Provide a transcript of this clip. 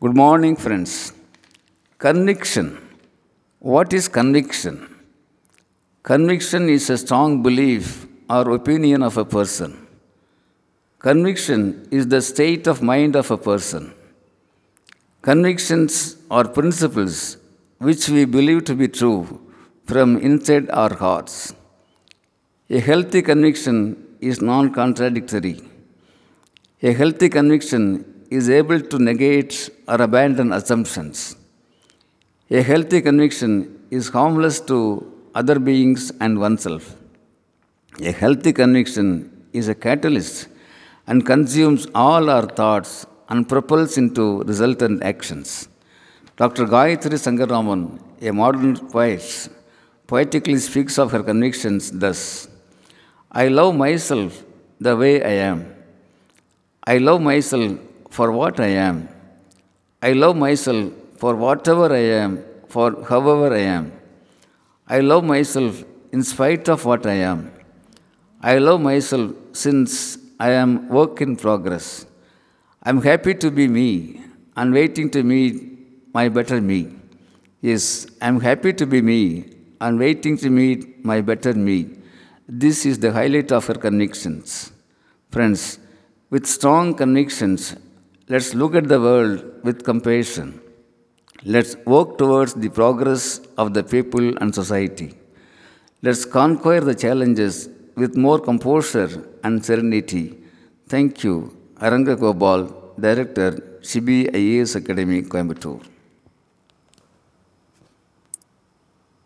Good morning, friends. Conviction. What is conviction? Conviction is a strong belief or opinion of a person. Conviction is the state of mind of a person. Convictions are principles which we believe to be true from inside our hearts. A healthy conviction is non contradictory. A healthy conviction is able to negate or abandon assumptions. A healthy conviction is harmless to other beings and oneself. A healthy conviction is a catalyst and consumes all our thoughts and propels into resultant actions. Dr. Gayatri Sangaraman, a modern poet, poetically speaks of her convictions thus I love myself the way I am. I love myself for what I am. I love myself for whatever I am, for however I am. I love myself in spite of what I am. I love myself since I am work in progress. I am happy to be me and waiting to meet my better me. Yes, I am happy to be me and waiting to meet my better me. This is the highlight of her convictions. Friends, with strong convictions, let's look at the world with compassion. Let's work towards the progress of the people and society. Let's conquer the challenges with more composure and serenity. Thank you, Aranga Gopal, Director, CBIAS Academy, Coimbatore.